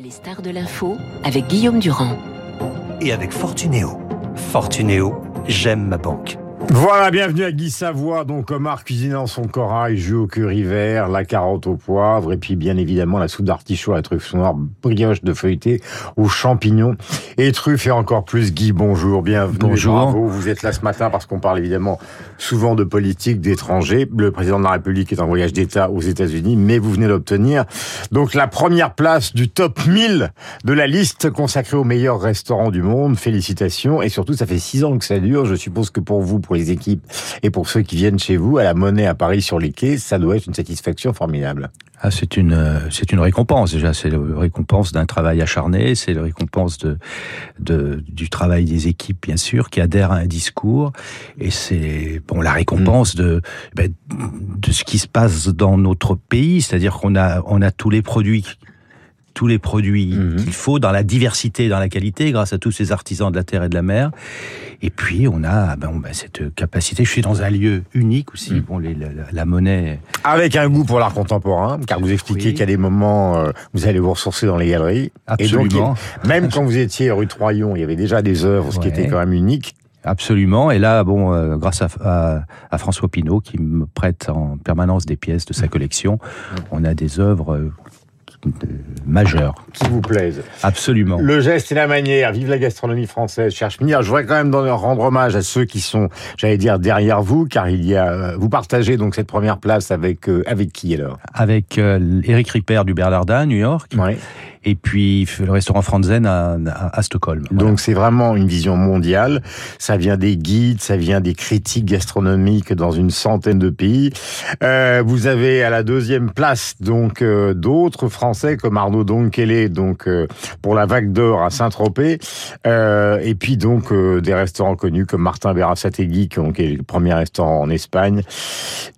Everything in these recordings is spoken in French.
Les stars de l'info avec Guillaume Durand. Et avec Fortunéo. Fortunéo, j'aime ma banque. Voilà, bienvenue à Guy Savoie. Donc, Omar cuisinant son corail, jus au curry vert, la carotte au poivre, et puis bien évidemment la soupe d'artichaut à la truffe noire, brioche de feuilleté aux champignons et truffes et encore plus. Guy, bonjour, bienvenue. Bonjour. Bravo. Vous êtes là ce matin parce qu'on parle évidemment souvent de politique, d'étrangers. Le président de la République est en voyage d'État aux États-Unis, mais vous venez d'obtenir donc la première place du top 1000 de la liste consacrée aux meilleurs restaurants du monde. Félicitations. Et surtout, ça fait six ans que ça dure. Je suppose que pour vous, pour les équipes et pour ceux qui viennent chez vous à la monnaie à Paris sur les quais, ça doit être une satisfaction formidable. Ah, c'est une euh, c'est une récompense déjà. C'est la récompense d'un travail acharné. C'est la récompense de, de du travail des équipes bien sûr qui adhèrent à un discours. Et c'est bon la récompense de ben, de ce qui se passe dans notre pays. C'est-à-dire qu'on a on a tous les produits tous les produits Mhm. qu'il faut dans la diversité dans la qualité grâce à tous ces artisans de la terre et de la mer. Et puis on a ben, ben, cette capacité. Je suis dans un lieu unique aussi. Mhm. Bon, les- la, la monnaie. Avec un goût pour l'art contemporain, car vous expliquez Oui. qu'à des moments, euh, vous allez vous ressourcer dans les galeries. Absolument. Et donc, même quand vous étiez rue Troyon, il y avait déjà des œuvres, ce qui était quand même unique. Absolument. Et là, bon, euh, grâce à, à, à François Pinault, qui me prête en permanence des pièces de sa collection, on a des œuvres majeures. qui vous plaisent. Absolument. Le geste et la manière, vive la gastronomie française, cherche Minir. Je voudrais quand même rendre hommage à ceux qui sont, j'allais dire, derrière vous, car il y a, euh, vous partagez donc cette première place avec, euh, avec qui alors? Avec euh, Eric Ripper du Bernardin, à New York, Ouais. Et puis le restaurant Franzen à, Stockholm. Donc c'est vraiment une vision mondiale. Ça vient des guides, ça vient des critiques gastronomiques dans une centaine de pays. Euh, vous avez à la deuxième place donc euh, d'autres Français comme Arnaud Donkele donc euh, pour la Vague d'Or à Saint-Tropez. Et puis donc des restaurants connus comme Martin Berasategui qui est le premier restaurant en Espagne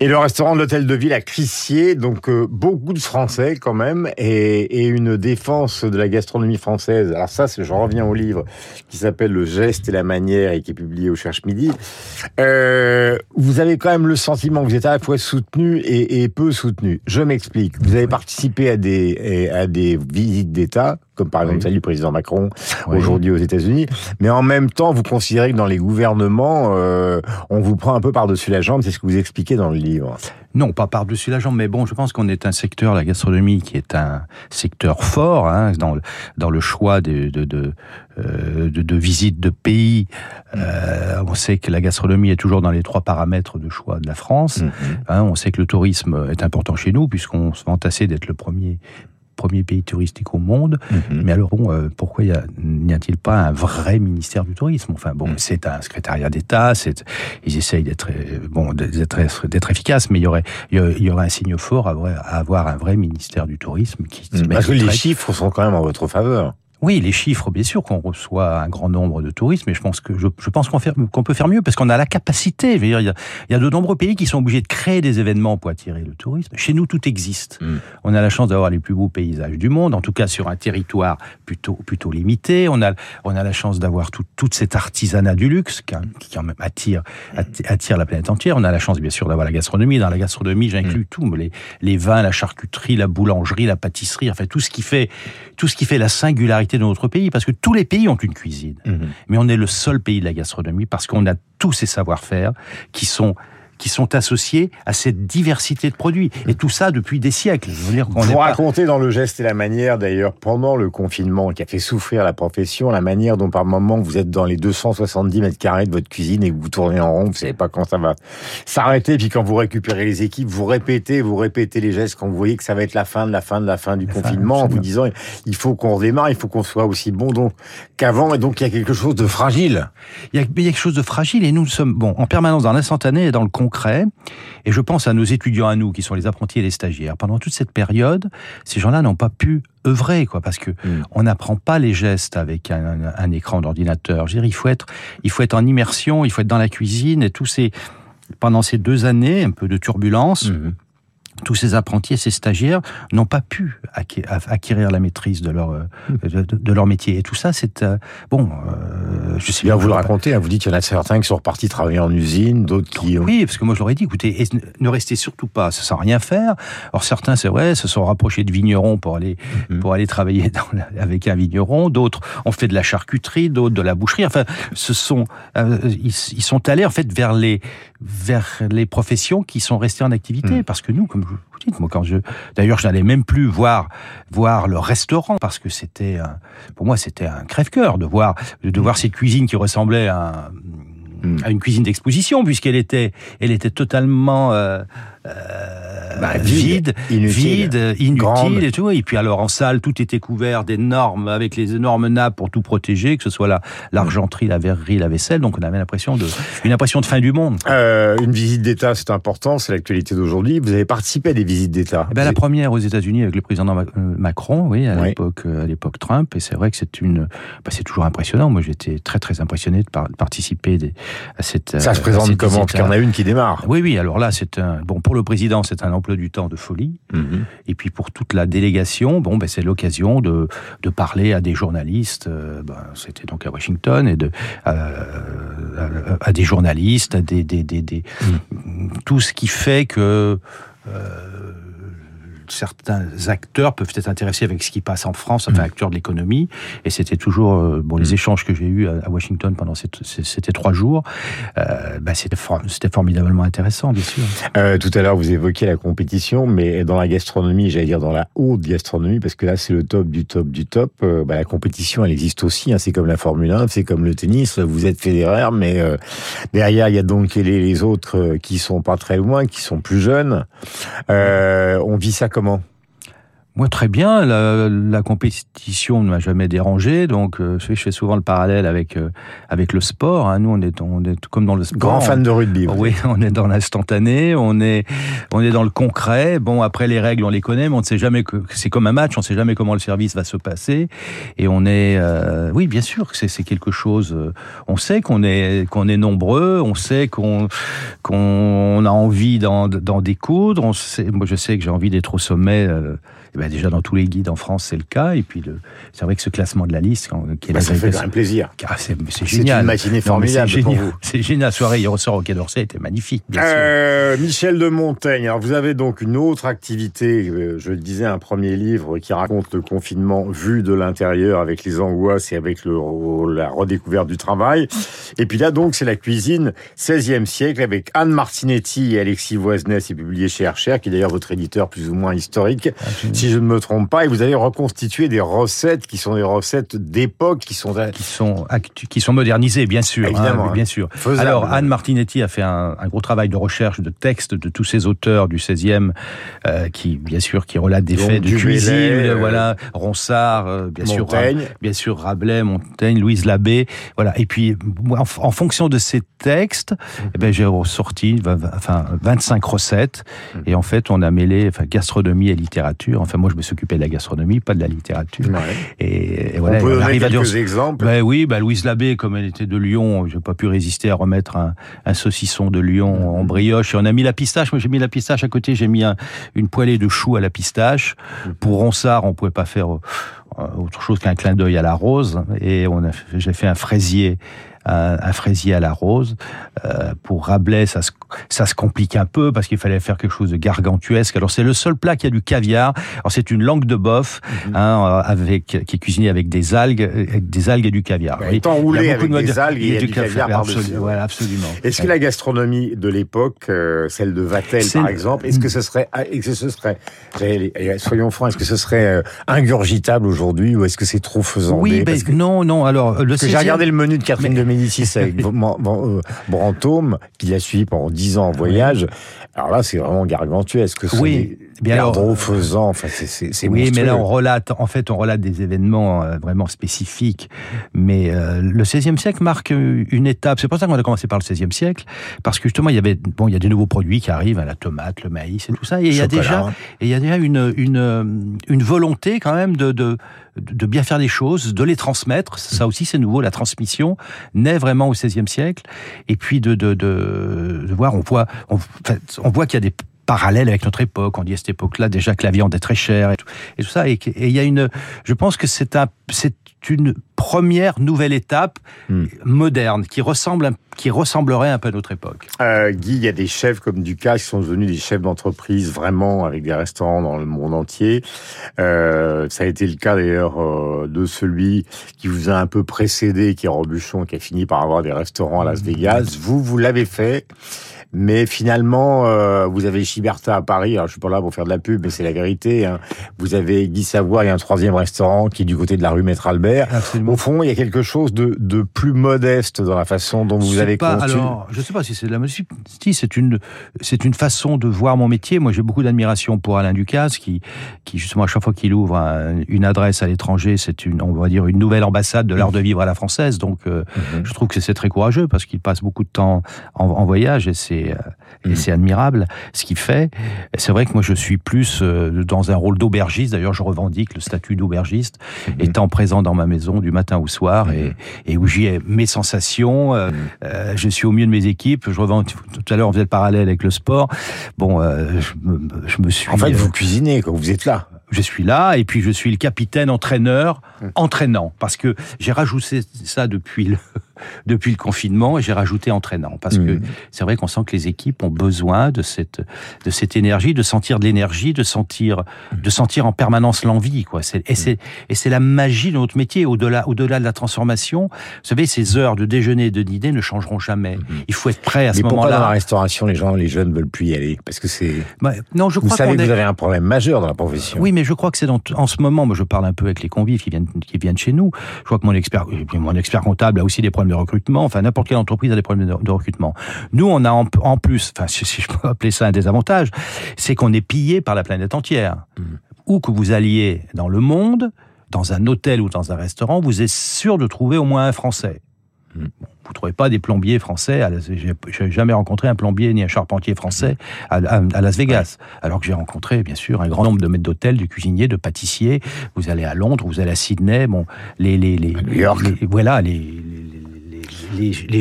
et le restaurant de l'hôtel de ville à Crissier. Donc beaucoup de Français quand même et une défense de la gastronomie française. Alors ça, je reviens au livre qui s'appelle Le geste et la manière et qui est publié au Cherche Midi. Euh, vous avez quand même le sentiment que vous êtes à la fois soutenu et, et peu soutenu. Je m'explique. Vous avez participé à des à des visites d'État, comme par exemple Oui. celle du président Macron Oui. aujourd'hui aux États-Unis, mais en même temps, vous considérez que dans les gouvernements, euh, on vous prend un peu par-dessus la jambe. C'est ce que vous expliquez dans le livre. Non, pas par-dessus la jambe, mais bon, je pense qu'on est un secteur, la gastronomie, qui est un secteur fort hein, dans, le, dans le choix de, de, de, euh, de, de visites de pays. Euh, on sait que la gastronomie est toujours dans les trois paramètres de choix de la France. Hein, on sait que le tourisme est important chez nous, puisqu'on se vante assez d'être le premier premier pays touristique au monde. Mhm. Mais alors, bon, euh, pourquoi n'y a-t-il pas un vrai ministère du tourisme? Enfin, bon, Mm. c'est un secrétariat d'État, ils essayent d'être, euh, bon, d'être, efficaces, mais il y aurait, il y aurait- un signe fort à avoir, un vrai ministère du tourisme qui se Parce que les chiffres sont quand même en votre faveur. Oui, les chiffres, bien sûr qu'on reçoit un grand nombre de touristes, mais je pense que je, je pense qu'on peut faire mieux parce qu'on a la capacité. Je veux dire, il y a, il y a de nombreux pays qui sont obligés de créer des événements pour attirer le tourisme. Chez nous, tout existe. Mm. On a la chance d'avoir les plus beaux paysages du monde, en tout cas sur un territoire plutôt plutôt limité. On a on a la chance d'avoir tout, toute cet artisanat du luxe qui, qui quand même attire atti- attire la planète entière. On a la chance, bien sûr, d'avoir la gastronomie. Dans la gastronomie, j'inclus tout les les vins, la charcuterie, la boulangerie, la pâtisserie, enfin tout ce qui fait tout ce qui fait la singularité de notre pays, parce que tous les pays ont une cuisine, mais on est le seul pays de la gastronomie parce qu'on a tous ces savoir-faire qui sont qui sont associés à cette diversité de produits. Et tout ça depuis des siècles. Je veux dire qu'on Vous n'est pas- racontez dans le geste et la manière, d'ailleurs, pendant le confinement qui a fait souffrir la profession, la manière dont par moment vous êtes dans les 270 mètres carrés de votre cuisine et que vous tournez en rond, vous savez pas quand ça va s'arrêter, puis quand vous récupérez les équipes, vous répétez, vous répétez les gestes quand vous voyez que ça va être la fin de la fin de la fin du La fin, confinement, en vous disant il faut qu'on redémarre, il faut qu'on soit aussi bon donc qu'avant, et donc il y a quelque chose de fragile. Il y, a, il y a quelque chose de fragile et nous sommes bon en permanence dans l'instantané et dans le concret. Et je pense à nos étudiants à nous qui sont les apprentis et les stagiaires. Pendant toute cette période, ces gens-là n'ont pas pu œuvrer quoi parce que Mm. on n'apprend pas les gestes avec un, un- un écran d'ordinateur. Je veux dire, il faut être il faut être en immersion, il faut être dans la cuisine et tous ces pendant ces deux années un peu de turbulence. Tous ces apprentis et ces stagiaires n'ont pas pu acquérir la maîtrise de leur de, leur métier. Et tout ça, c'est bon. je sais bien vous le racontez. Hein, vous dites qu'il y en a certains qui sont repartis travailler en usine, d'autres qui ont... oui, parce que moi je leur ai dit, écoutez, ne restez surtout pas sans rien faire. Alors certains, c'est vrai, se sont rapprochés de vignerons pour aller mhm. pour aller travailler dans avec un vigneron. D'autres ont fait de la charcuterie, d'autres de la boucherie. Enfin, ce sont ils, ils sont allés en fait vers les vers les professions qui sont restées en activité. Hmm. Parce que nous, comme quand je, d'ailleurs, je n'allais même plus voir, voir le restaurant parce que c'était, pour moi, c'était un crève-cœur de voir, de voir cette cuisine qui ressemblait à, hmm. à une cuisine d'exposition puisqu'elle était, elle était totalement, euh, bah, vide, vide, inutile, et tout. Et puis alors en salle, tout était couvert d'énormes, avec les énormes nappes pour tout protéger, que ce soit la l'argenterie, la verrerie, la vaisselle. Donc on avait l'impression de une impression de fin du monde. Euh, une visite d'État, c'est important, c'est l'actualité d'aujourd'hui. Vous avez participé à des visites d'État. Eh ben, la première aux États-Unis avec le président euh, Macron, oui, à l'époque à l'époque Trump. Et c'est vrai que c'est une, bah, c'est toujours impressionnant. Moi, j'étais très très impressionné de, participer à cette. Ça se présente comment? Parce qu'il y en a une qui démarre. Oui, oui. Alors là, c'est un bon pour le président, c'est un emploi du temps de folie. Mhm. Et puis pour toute la délégation, bon, ben, c'est l'occasion de, de parler à des journalistes. Euh, ben, C'était donc à Washington et de euh, à, des journalistes, à des, des, des, des mhm. tout ce qui fait que euh, certains acteurs peuvent être intéressés avec ce qui passe en France, enfin mm. acteurs de l'économie. Et c'était toujours euh, bon les mm. échanges que j'ai eus à, Washington pendant ces, trois jours. Euh, bah, c'était formidablement intéressant, bien sûr. Euh, tout à l'heure, vous évoquiez la compétition, mais dans la gastronomie, j'allais dire dans la haute gastronomie, parce que là, c'est le top du top du top. Bah, la compétition, elle existe aussi. Hein, c'est comme la Formule 1, c'est comme le tennis. Vous êtes Federer, mais derrière, il y a donc les, les autres qui sont pas très loin, qui sont plus jeunes. on vit ça comme comment moi, très bien. La, compétition ne m'a jamais dérangé, donc euh, je fais souvent le parallèle avec euh, avec le sport. Hein. Nous, on est, on est comme dans le sport. Grand fan de rugby. Oui, on est dans l'instantané, on est on est dans le concret. Bon, après les règles, on les connaît, mais on ne sait jamais que c'est comme un match. On ne sait jamais comment le service va se passer, et on est, euh, oui, bien sûr que c'est quelque chose. on sait qu'on est qu'on est nombreux, on sait qu'on qu'on a envie d'en découdre. On sait, moi, je sais que j'ai envie d'être au sommet. Ben déjà dans tous les guides en France, c'est le cas. Et puis, c'est vrai que ce classement de la liste, qui est bah, ça fait un plaisir. Ah, c'est génial. C'est une matinée formidable pour vous. C'est génial. La soirée hier ressort au Quai d'Orsay était magnifique. Bien euh, Michel de Montaigne. Alors, vous avez donc une autre activité. Euh, je le disais, un premier livre qui raconte le confinement vu de l'intérieur avec les angoisses et avec le, la redécouverte du travail. Et puis là, donc, c'est la cuisine 16e siècle avec Anne Martinetti et Alexis Voisnès, c'est publié chez Archer, qui est d'ailleurs votre éditeur plus ou moins historique. Ah, si je ne me trompe pas, et vous avez reconstitué des recettes qui sont des recettes d'époque, qui sont qui sont qui sont modernisées, bien sûr, hein, Évidemment, bien sûr. Alors Anne Martinetti a fait un, gros travail de recherche de textes de tous ces auteurs du 16e, euh, qui bien sûr qui relatent des faits de cuisine, euh, voilà, Ronsard, euh, bien sûr, bien sûr Rabelais, Montaigne, Louise Labbé, voilà. Et puis en, fonction de ces textes, eh ben j'ai ressorti enfin 25 recettes, mmh. et en fait on a mêlé enfin gastronomie et littérature. Enfin, moi, je me suis occupé de la gastronomie, pas de la littérature. Et, voilà, on peut donner quelques exemples. Ben oui, ben Louise Labbé, comme elle était de Lyon, j'ai pas pu résister à remettre un, saucisson de Lyon en brioche. Et on a mis la pistache. Moi, j'ai mis la pistache à côté. J'ai mis une poêlée de choux à la pistache. Pour Ronsard, on pouvait pas faire euh, autre chose qu'un clin d'œil à la rose. Et on a, j'ai fait un fraisier un, fraisier à la rose. Euh, pour Rabelais, ça se, ça se complique un peu parce qu'il fallait faire quelque chose de gargantuesque. Alors c'est le seul plat qui a du caviar. Alors c'est une langue de bœuf mhm. hein, avec qui est cuisinée avec des algues, avec des algues et du caviar. Bah, oui. roulé avec des algues et, du, caviar, absolument. Est-ce que la gastronomie de l'époque, euh, celle de Vatel par exemple, est-ce que ce serait, est-ce que ce serait, soyons francs, est-ce que ce serait euh, ingurgitable aujourd'hui ou est-ce que c'est trop faisant Oui, ben, non, non. Alors le j'ai regardé le menu de Catherine de Médicis avec euh, Brantôme, qui l'a suivi pendant dix ans en voyage. Alors là, c'est vraiment gargantuesque. Oui, bien alors, faisant, enfin, c'est Oui, mais là, on relate, en fait, on relate des événements euh, vraiment spécifiques. Mais euh, le XVIe siècle marque une étape. C'est pour ça qu'on a commencé par le XVIe siècle, parce que justement, il y avait, bon, il y a des nouveaux produits qui arrivent, hein, la tomate, le maïs et tout ça. Et il y a déjà, et il y a déjà une, une, une volonté quand même de, de de bien faire les choses, de les transmettre. Ça aussi, c'est nouveau. La transmission naît vraiment au XVIe siècle. Et puis de, de, de, voir, on voit, on, on voit qu'il y a des parallèle avec notre époque. On dit à cette époque-là déjà que la viande est très chère et tout, et tout ça. Et il y a une, je pense que c'est un, c'est une première nouvelle étape hmm. moderne qui ressemble, qui ressemblerait un peu à notre époque. Euh, Guy, il y a des chefs comme Ducas qui sont devenus des chefs d'entreprise vraiment avec des restaurants dans le monde entier. Euh, ça a été le cas d'ailleurs euh, de celui qui vous a un peu précédé, qui est Robuchon, qui a fini par avoir des restaurants à Las Vegas. Vous, vous l'avez fait. Mais finalement, euh, vous avez Chiberta à Paris. Alors, je suis pas là pour faire de la pub, mais c'est la vérité. Hein. Vous avez Guy Savoie et un troisième restaurant qui est du côté de la rue Maître Albert. Au fond, il y a quelque chose de, de plus modeste dans la façon dont vous avez pas, Alors, je sais pas si c'est de la modestie. C'est une, c'est une façon de voir mon métier. Moi, j'ai beaucoup d'admiration pour Alain Ducasse, qui, qui justement à chaque fois qu'il ouvre une adresse à l'étranger, c'est une, on va dire, une nouvelle ambassade de l'art de vivre à la française. Donc, euh, mhm. je trouve que c'est très courageux parce qu'il passe beaucoup de temps en, en voyage et c'est et, euh, mm. c'est admirable ce qu'il fait. C'est vrai que moi je suis plus euh, dans un rôle d'aubergiste. D'ailleurs, je revendique le statut d'aubergiste, mm-hmm. étant présent dans ma maison du matin au soir et, mm-hmm. et où j'y ai mes sensations. Euh, mm. je suis au mieux de mes équipes. Je revends tout à l'heure on faisait le parallèle avec le sport. Bon, je, me, je, me, suis. En fait, vous cuisinez quand vous êtes là je suis là et puis je suis le capitaine entraîneur entraînant parce que j'ai rajouté ça depuis le depuis le confinement et j'ai rajouté entraînant parce que mmh. c'est vrai qu'on sent que les équipes ont besoin de cette de cette énergie, de sentir de l'énergie, de sentir de sentir en permanence l'envie quoi. C'est, et c'est et c'est la magie de notre métier au-delà au-delà de la transformation. Vous savez, ces heures de déjeuner et de dîner ne changeront jamais. Mmh. Il faut être prêt à ce moment-là. dans la restauration, les gens, les jeunes veulent plus y aller parce que c'est. Bah, non, je crois vous savez que vous avez un problème majeur dans la profession. Oui, mais je crois que c'est dans, en ce moment. Moi, je parle un peu avec les convives qui viennent qui viennent chez nous. Je crois que mon expert mon expert comptable a aussi des problèmes de recrutement. Enfin, n'importe quelle entreprise a des problèmes de, recrutement. Nous, on a en, plus, enfin, si, je peux appeler ça un désavantage, c'est qu'on est pillé par la planète entière. Mmh. Où que vous alliez dans le monde, dans un hôtel ou dans un restaurant, vous êtes sûr de trouver au moins un Français. Mmh. Vous trouvez pas des plombiers français. J'ai jamais rencontré un plombier ni un charpentier français à, Las Vegas. Alors que j'ai rencontré, bien sûr, un grand nombre de maîtres d'hôtel, de cuisiniers, de pâtissiers. Vous allez à Londres, vous allez à Sydney, bon, les, les, les, New York. voilà, les, les,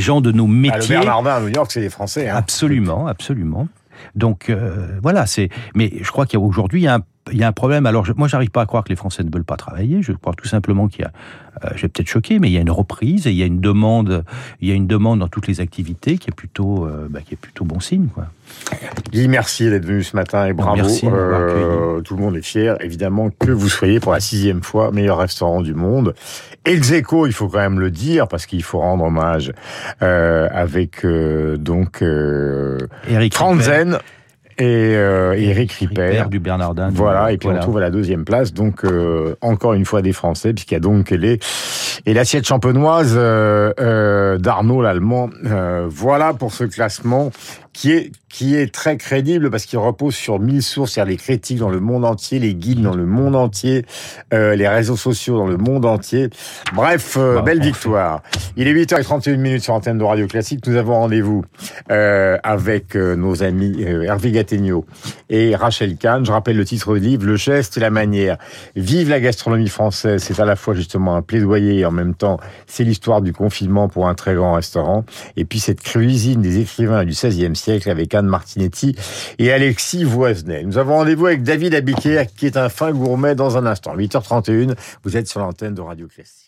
gens de nos ah, métiers. le Bernardin à New York, c'est des Français. Hein. Absolument, absolument. Donc euh, voilà, c'est. Mais je crois qu'aujourd'hui, il y a un il y a un problème. Alors, je, moi, j'arrive pas à croire que les Français ne veulent pas travailler. Je crois tout simplement qu'il y a, euh, je vais peut-être choquer, mais il y a une reprise et il y a une demande, il y a une demande dans toutes les activités qui est plutôt, euh, bah, qui est plutôt bon signe, quoi. Guy, merci d'être venu ce matin et bravo. Merci euh, tout le monde est fier, évidemment, que vous soyez pour la sixième fois meilleur restaurant du monde. Le Zéco, il faut quand même le dire, parce qu'il faut rendre hommage euh, avec euh, donc Eric Franzen et euh, Eric Ripper. du Bernardin. Voilà, et puis on trouve à la deuxième place, donc euh, encore une fois des Français, puisqu'il y a donc les et l'assiette champenoise euh, euh d'Arnaud l'Allemand. Euh, voilà pour ce classement qui est qui est très crédible parce qu'il repose sur mille sources, il y a les critiques dans le monde entier, les guides dans le monde entier, euh, les réseaux sociaux dans le monde entier. Bref, euh, belle victoire. Il est 8h31 minutes sur l'antenne de Radio Classique. Nous avons rendez-vous euh, avec nos amis Hervé Gattegno et Rachel Kahn. Je rappelle le titre du livre, Le geste et la manière. Vive la gastronomie française. C'est à la fois justement un plaidoyer et en même temps, c'est l'histoire du confinement pour un très grand restaurant. Et puis cette cuisine des écrivains du XVIe siècle avec Anne Martinetti et Alexis Voisenet. Nous avons rendez-vous avec David Abiker qui est un fin gourmet dans un instant. 8h31, vous êtes sur l'antenne de Radio Classique.